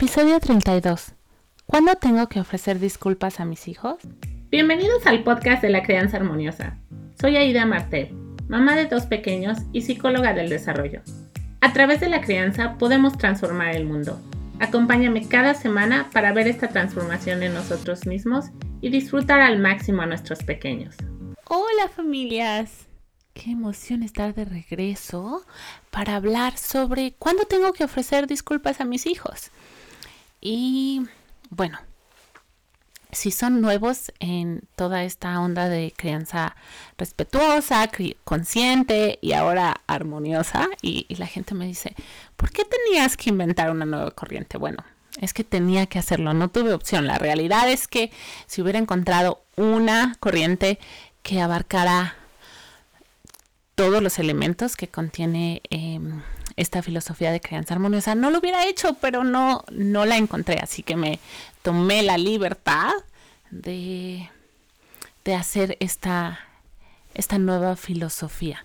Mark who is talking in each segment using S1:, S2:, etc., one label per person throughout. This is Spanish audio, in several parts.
S1: Episodio 32. ¿Cuándo tengo que ofrecer disculpas a mis hijos?
S2: Bienvenidos al podcast de la crianza armoniosa. Soy Aida Martel, mamá de dos pequeños y psicóloga del desarrollo. A través de la crianza podemos transformar el mundo. Acompáñame cada semana para ver esta transformación en nosotros mismos y disfrutar al máximo a nuestros pequeños.
S1: Hola familias. Qué emoción estar de regreso para hablar sobre cuándo tengo que ofrecer disculpas a mis hijos. Y bueno, si son nuevos en toda esta onda de crianza respetuosa, consciente y ahora armoniosa, y, la gente me dice, ¿por qué tenías que inventar una nueva corriente? Bueno, es que tenía que hacerlo, no tuve opción. La realidad es que si hubiera encontrado una corriente que abarcara todos los elementos que contiene em, esta filosofía de crianza armoniosa. No lo hubiera hecho, pero no, no la encontré, así que me tomé la libertad de, de hacer esta, esta nueva filosofía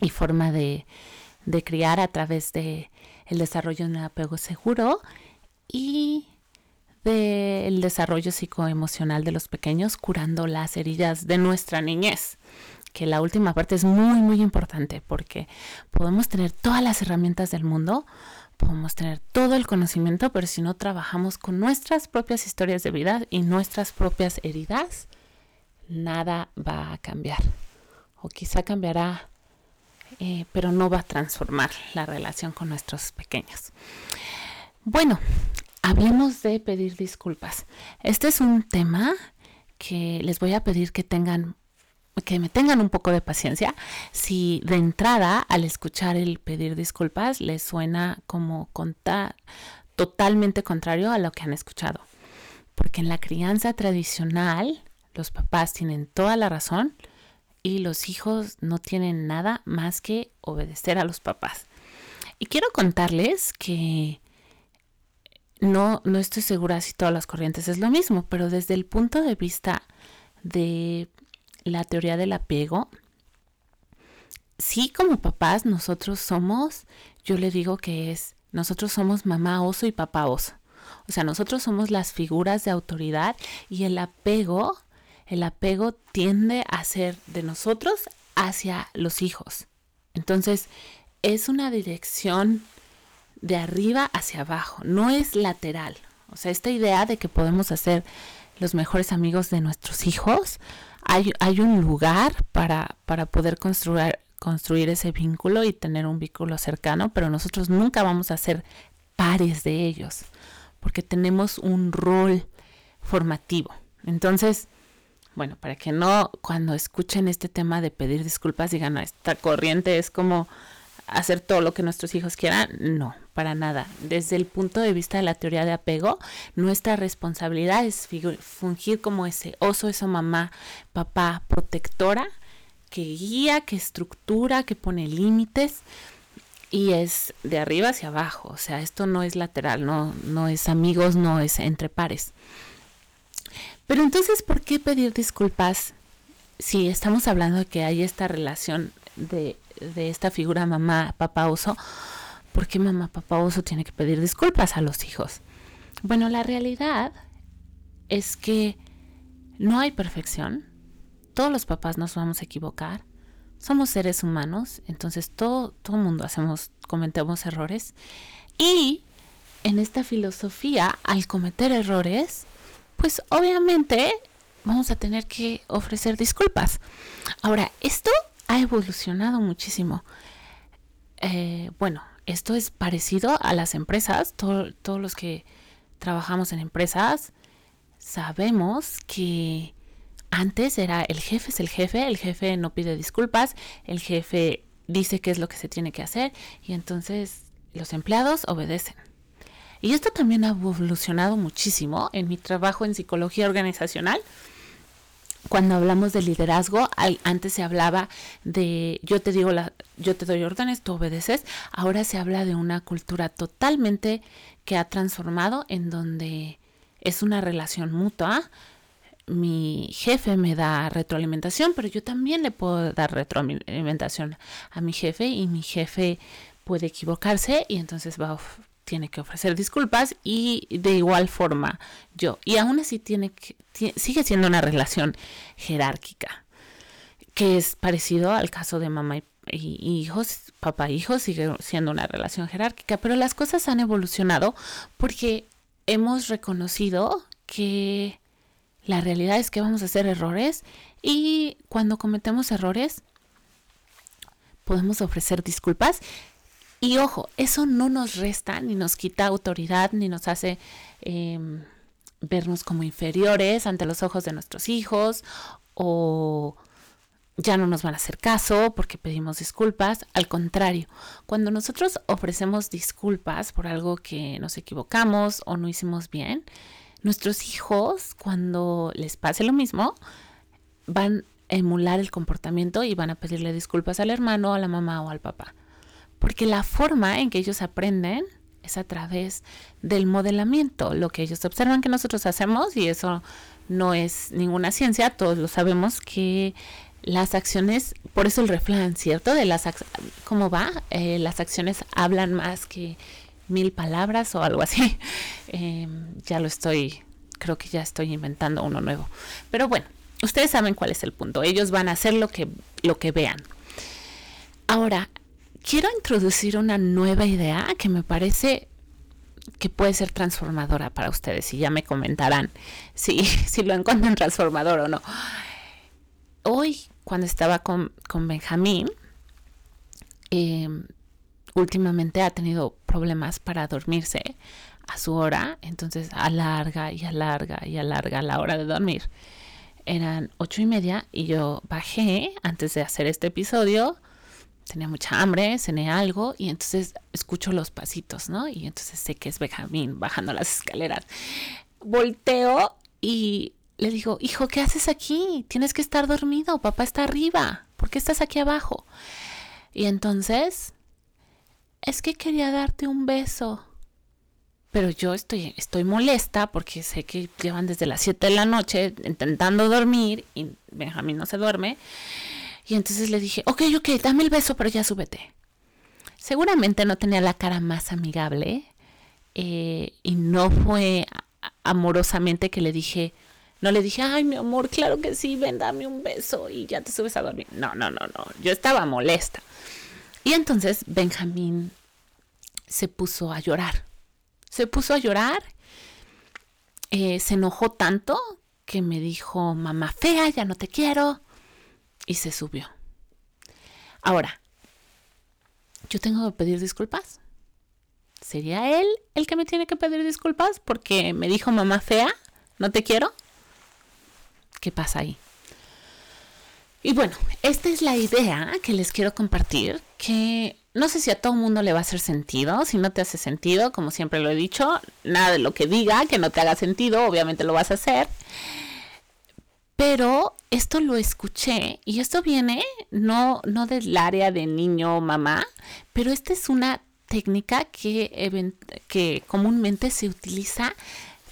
S1: y forma de, de criar a través de el desarrollo de un apego seguro y del desarrollo psicoemocional de los pequeños, curando las heridas de nuestra niñez que la última parte es muy, muy importante porque podemos tener todas las herramientas del mundo, podemos tener todo el conocimiento, pero si no trabajamos con nuestras propias historias de vida y nuestras propias heridas, nada va a cambiar. O quizá cambiará, eh, pero no va a transformar la relación con nuestros pequeños. Bueno, hablemos de pedir disculpas. Este es un tema que les voy a pedir que tengan que me tengan un poco de paciencia si de entrada al escuchar el pedir disculpas les suena como contar totalmente contrario a lo que han escuchado. Porque en la crianza tradicional los papás tienen toda la razón y los hijos no tienen nada más que obedecer a los papás. Y quiero contarles que no, no estoy segura si todas las corrientes es lo mismo, pero desde el punto de vista de la teoría del apego, sí como papás nosotros somos, yo le digo que es, nosotros somos mamá oso y papá oso. O sea, nosotros somos las figuras de autoridad y el apego, el apego tiende a ser de nosotros hacia los hijos. Entonces, es una dirección de arriba hacia abajo, no es lateral. O sea, esta idea de que podemos hacer los mejores amigos de nuestros hijos, hay, un lugar para, para poder construir, construir ese vínculo y tener un vínculo cercano, pero nosotros nunca vamos a ser pares de ellos, porque tenemos un rol formativo. Entonces, bueno, para que no cuando escuchen este tema de pedir disculpas digan, esta corriente es como hacer todo lo que nuestros hijos quieran. No, para nada. Desde el punto de vista de la teoría de apego, nuestra responsabilidad es fungir como ese oso, esa mamá, papá protectora que guía, que estructura, que pone límites y es de arriba hacia abajo. O sea, esto no es lateral, no, no es amigos, no es entre pares. Pero entonces, ¿por qué pedir disculpas si estamos hablando de que hay esta relación de, esta figura mamá, papá oso, ¿por qué mamá, papá oso tiene que pedir disculpas a los hijos? Bueno, la realidad es que no hay perfección. Todos los papás nos vamos a equivocar. Somos seres humanos, entonces todo, todo mundo hacemos, cometemos errores. Y en esta filosofía, al cometer errores, pues obviamente vamos a tener que ofrecer disculpas. Ahora, esto ha evolucionado muchísimo. Eh, bueno, esto es parecido a las empresas. todos los que trabajamos en empresas sabemos que antes era el jefe es el jefe, el jefe no pide disculpas, el jefe dice qué es lo que se tiene que hacer y entonces los empleados obedecen. Y esto también ha evolucionado muchísimo en mi trabajo en psicología organizacional cuando hablamos de liderazgo, antes se hablaba de yo te digo la, yo te doy órdenes, tú obedeces. Ahora se habla de una cultura totalmente que ha transformado en donde es una relación mutua. Mi jefe me da retroalimentación, pero yo también le puedo dar retroalimentación a mi jefe y mi jefe puede equivocarse y entonces va tiene que ofrecer disculpas y de igual forma yo. Y aún así tiene que, sigue siendo una relación jerárquica, que es parecido al caso de mamá y, hijos, papá e hijos, sigue siendo una relación jerárquica, pero las cosas han evolucionado porque hemos reconocido que la realidad es que vamos a hacer errores y cuando cometemos errores podemos ofrecer disculpas y ojo, eso no nos resta ni nos quita autoridad ni nos hace em, vernos como inferiores ante los ojos de nuestros hijos o ya no nos van a hacer caso porque pedimos disculpas. Al contrario, cuando nosotros ofrecemos disculpas por algo que nos equivocamos o no hicimos bien, nuestros hijos, cuando les pase lo mismo, van a emular el comportamiento y van a pedirle disculpas al hermano, a la mamá o al papá. Porque la forma en que ellos aprenden es a través del modelamiento, lo que ellos observan que nosotros hacemos y eso no es ninguna ciencia, todos lo sabemos que las acciones, por eso el refrán, ¿cierto? De las ¿cómo va? Eh, las acciones hablan más que mil palabras o algo así. Em, ya lo estoy, creo que ya estoy inventando uno nuevo. Pero bueno, ustedes saben cuál es el punto. Ellos van a hacer lo que, lo que vean. Ahora, quiero introducir una nueva idea que me parece que puede ser transformadora para ustedes y ya me comentarán si, si lo encuentran transformador o no. Hoy, cuando estaba con, Benjamín, em, últimamente ha tenido problemas para dormirse a su hora, entonces alarga y alarga y alarga la hora de dormir. Eran ocho y media y yo bajé antes de hacer este episodio tenía mucha hambre, cené algo y entonces escucho los pasitos, ¿no? Y entonces sé que es Benjamín bajando las escaleras. Volteo y le digo, hijo, ¿qué haces aquí? Tienes que estar dormido, papá está arriba, ¿por qué estás aquí abajo? Y entonces, es que quería darte un beso. Pero yo estoy, estoy molesta porque sé que llevan desde las 7 de la noche intentando dormir y Benjamín no se duerme. Y entonces le dije, ok, ok, dame el beso, pero ya súbete. Seguramente no tenía la cara más amigable eh, y no fue amorosamente que le dije, no le dije, ay, mi amor, claro que sí, ven, dame un beso y ya te subes a dormir. No, no, no, no, yo estaba molesta. Y entonces Benjamín se puso a llorar. Se puso a llorar, eh, se enojó tanto que me dijo, mamá fea, ya no te quiero y se subió. Ahora, yo tengo que pedir disculpas. ¿Sería él el que me tiene que pedir disculpas porque me dijo mamá fea? ¿No te quiero? ¿Qué pasa ahí? Y bueno, esta es la idea que les quiero compartir, que no sé si a todo mundo le va a hacer sentido, si no te hace sentido, como siempre lo he dicho, nada de lo que diga que no te haga sentido, obviamente lo vas a hacer. Pero esto lo escuché y esto viene no, no del área de niño mamá, pero esta es una técnica que, que comúnmente se utiliza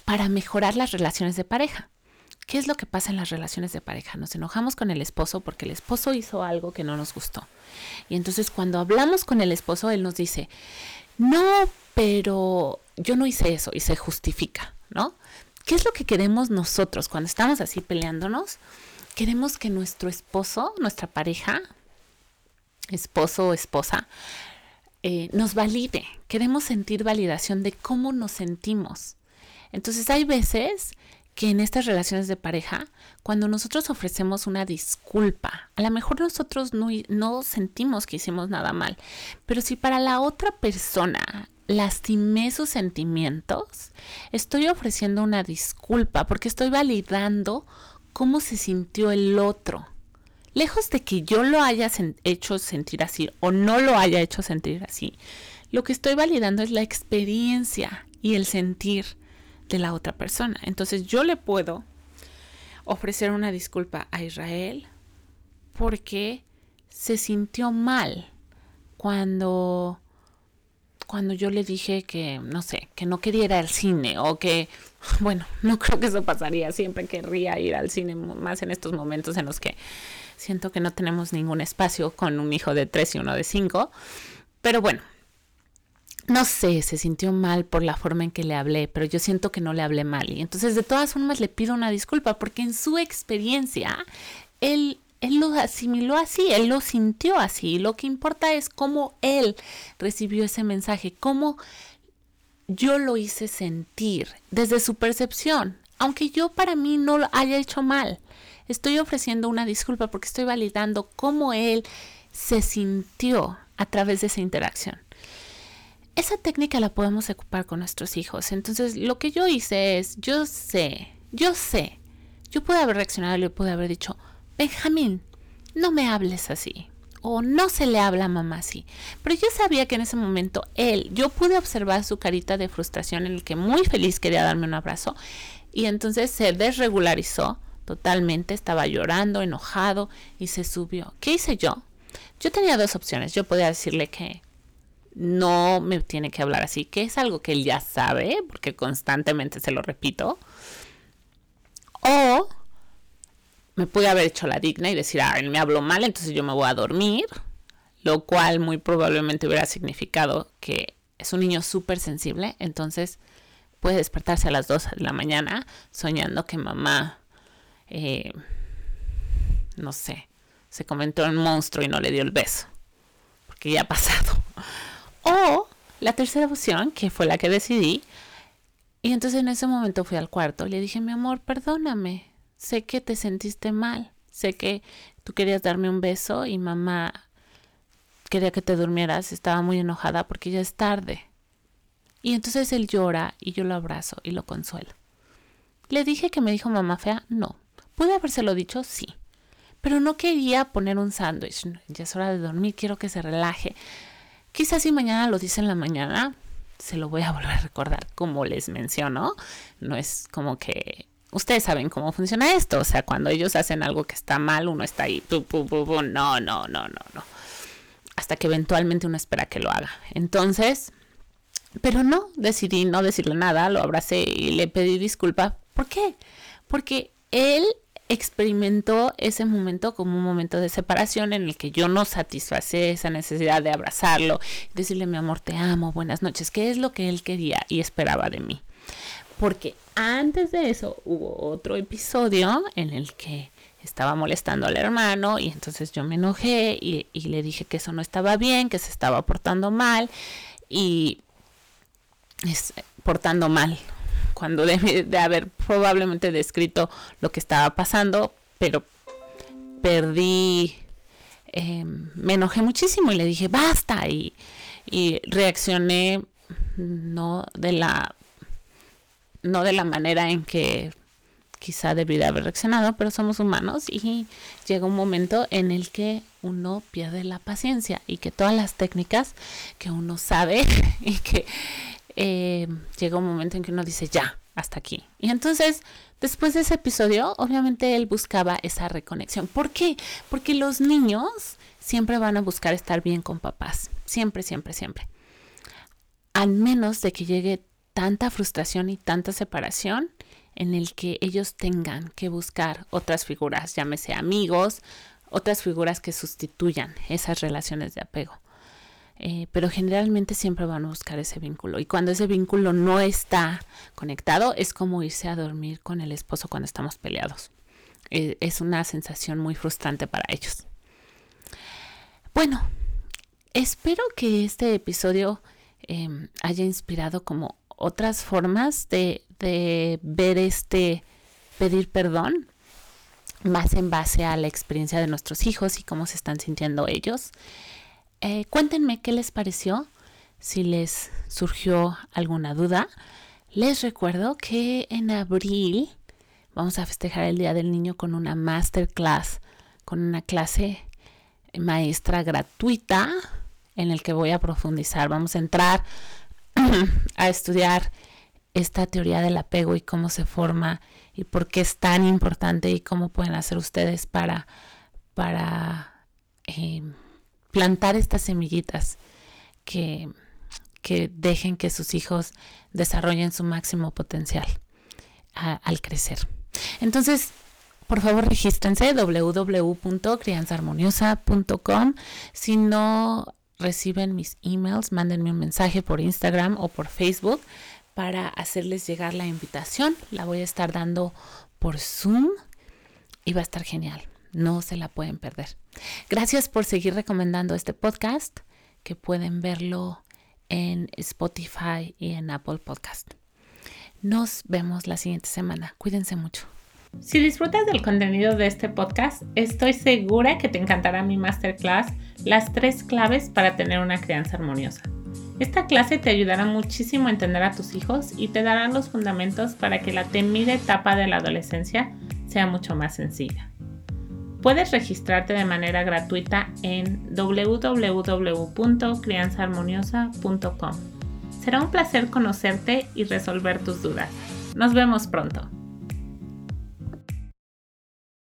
S1: para mejorar las relaciones de pareja. ¿Qué es lo que pasa en las relaciones de pareja? Nos enojamos con el esposo porque el esposo hizo algo que no nos gustó. Y entonces cuando hablamos con el esposo, él nos dice, no, pero yo no hice eso y se justifica, ¿no? ¿Qué es lo que queremos nosotros cuando estamos así peleándonos? Queremos que nuestro esposo, nuestra pareja, esposo o esposa, eh, nos valide. Queremos sentir validación de cómo nos sentimos. Entonces hay veces que en estas relaciones de pareja, cuando nosotros ofrecemos una disculpa, a lo mejor nosotros no, no, sentimos que hicimos nada mal, pero si para la otra persona lastimé sus sentimientos, estoy ofreciendo una disculpa porque estoy validando cómo se sintió el otro. Lejos de que yo lo haya hecho sentir así o no lo haya hecho sentir así, lo que estoy validando es la experiencia y el sentir de la otra persona. Entonces yo le puedo ofrecer una disculpa a Israel porque se sintió mal cuando cuando yo le dije que, no sé, que no quería ir al cine o que, bueno, no creo que eso pasaría, siempre querría ir al cine, más en estos momentos en los que siento que no tenemos ningún espacio con un hijo de tres y uno de cinco. Pero bueno, no sé, se sintió mal por la forma en que le hablé, pero yo siento que no le hablé mal. Y entonces de todas formas le pido una disculpa porque en su experiencia él, él lo asimiló así, él lo sintió así. Lo que importa es cómo él recibió ese mensaje, cómo yo lo hice sentir desde su percepción, aunque yo para mí no lo haya hecho mal. Estoy ofreciendo una disculpa porque estoy validando cómo él se sintió a través de esa interacción. Esa técnica la podemos ocupar con nuestros hijos. Entonces, lo que yo hice es, yo sé, yo sé, yo pude haber reaccionado, le pude haber dicho, Benjamín, no me hables así. O no se le habla a mamá así. Pero yo sabía que en ese momento él, yo pude observar su carita de frustración en el que muy feliz quería darme un abrazo. Y entonces se desregularizó totalmente, estaba llorando, enojado y se subió. ¿Qué hice yo? Yo tenía dos opciones. Yo podía decirle que no me tiene que hablar así, que es algo que él ya sabe, porque constantemente se lo repito. O me pude haber hecho la digna y decir, ah, me habló mal, entonces yo me voy a dormir, lo cual muy probablemente hubiera significado que es un niño súper sensible, entonces puede despertarse a las 2 de la mañana soñando que mamá, eh, no sé, se comentó un monstruo y no le dio el beso, porque ya ha pasado. O la tercera opción, que fue la que decidí, y entonces en ese momento fui al cuarto, le dije, mi amor, perdóname, sé que te sentiste mal, sé que tú querías darme un beso y mamá quería que te durmieras, estaba muy enojada porque ya es tarde. Y entonces él llora y yo lo abrazo y lo consuelo. ¿Le dije que me dijo mamá fea? No. ¿Pude habérselo dicho? Sí. Pero no quería poner un sándwich. Ya es hora de dormir, quiero que se relaje. Quizás si mañana lo dice en la mañana, se lo voy a volver a recordar, como les menciono. No es como que ustedes saben cómo funciona esto. O sea, cuando ellos hacen algo que está mal, uno está ahí. no, no, no, no, no. Hasta que eventualmente uno espera que lo haga. Entonces, pero no, decidí no decirle nada, lo abracé y le pedí disculpa. ¿Por qué? Porque él experimentó ese momento como un momento de separación en el que yo no satisfacé esa necesidad de abrazarlo, decirle mi amor, te amo, buenas noches, que es lo que él quería y esperaba de mí. Porque antes de eso hubo otro episodio en el que estaba molestando al hermano y entonces yo me enojé y, y le dije que eso no estaba bien, que se estaba portando mal y portando mal, cuando debe de haber probablemente descrito lo que estaba pasando, pero perdí, em, me enojé muchísimo y le dije basta y, y reaccioné no de la no de la manera en que quizá debería haber reaccionado, pero somos humanos y llega un momento en el que uno pierde la paciencia y que todas las técnicas que uno sabe y que eh, llega un momento en que uno dice, ya, hasta aquí. Y entonces, después de ese episodio, obviamente él buscaba esa reconexión. ¿Por qué? Porque los niños siempre van a buscar estar bien con papás. Siempre, siempre, siempre. Al menos de que llegue tanta frustración y tanta separación en el que ellos tengan que buscar otras figuras, llámese amigos, otras figuras que sustituyan esas relaciones de apego. Eh, pero generalmente siempre van a buscar ese vínculo. Y cuando ese vínculo no está conectado, es como irse a dormir con el esposo cuando estamos peleados. Eh, es una sensación muy frustrante para ellos. Bueno, espero que este episodio em, haya inspirado como otras formas de, de ver este pedir perdón más en base a la experiencia de nuestros hijos y cómo se están sintiendo ellos. Eh, cuéntenme qué les pareció, si les surgió alguna duda. Les recuerdo que en abril vamos a festejar el Día del Niño con una masterclass, con una clase maestra gratuita en el que voy a profundizar. Vamos a entrar a estudiar esta teoría del apego y cómo se forma y por qué es tan importante y cómo pueden hacer ustedes para, para eh, plantar estas semillitas que, que dejen que sus hijos desarrollen su máximo potencial al crecer. Entonces, por favor, regístrense www.crianzaharmoniosa.com. Si no reciben mis emails, mándenme un mensaje por Instagram o por Facebook para hacerles llegar la invitación. La voy a estar dando por Zoom y va a estar genial. No se la pueden perder. Gracias por seguir recomendando este podcast, que pueden verlo en Spotify y en Apple Podcast. Nos vemos la siguiente semana. Cuídense mucho.
S2: Si disfrutas del contenido de este podcast, estoy segura que te encantará mi masterclass Las tres claves para tener una crianza armoniosa. Esta clase te ayudará muchísimo a entender a tus hijos y te dará los fundamentos para que la temida etapa de la adolescencia sea mucho más sencilla. Puedes registrarte de manera gratuita en www.crianzaharmoniosa.com. Será un placer conocerte y resolver tus dudas. Nos vemos pronto.